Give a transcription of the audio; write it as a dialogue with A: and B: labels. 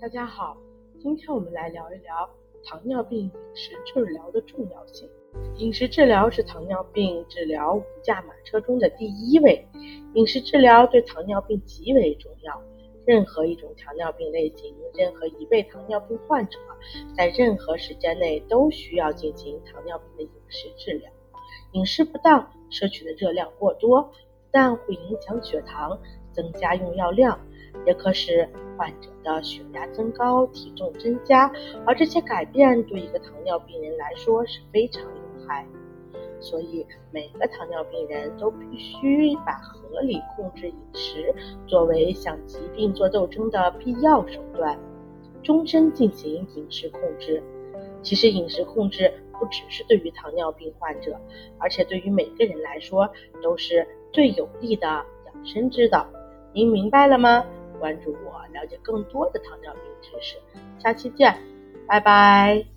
A: 大家好，今天我们来聊一聊糖尿病饮食治疗的重要性。饮食治疗是糖尿病治疗五驾马车中的第一位。饮食治疗对糖尿病极为重要。任何一种糖尿病类型，任何一位糖尿病患者，在任何时间内都需要进行糖尿病的饮食治疗。饮食不当，摄取的热量过多，不但会影响血糖，增加用药量。也可使患者的血压增高、体重增加，而这些改变对一个糖尿病人来说是非常有害。所以，每个糖尿病人都必须把合理控制饮食作为向疾病做斗争的必要手段，终身进行饮食控制。其实，饮食控制不只是对于糖尿病患者，而且对于每个人来说都是最有利的养生之道。您明白了吗？关注我，了解更多的糖尿病知识。下期见，拜拜。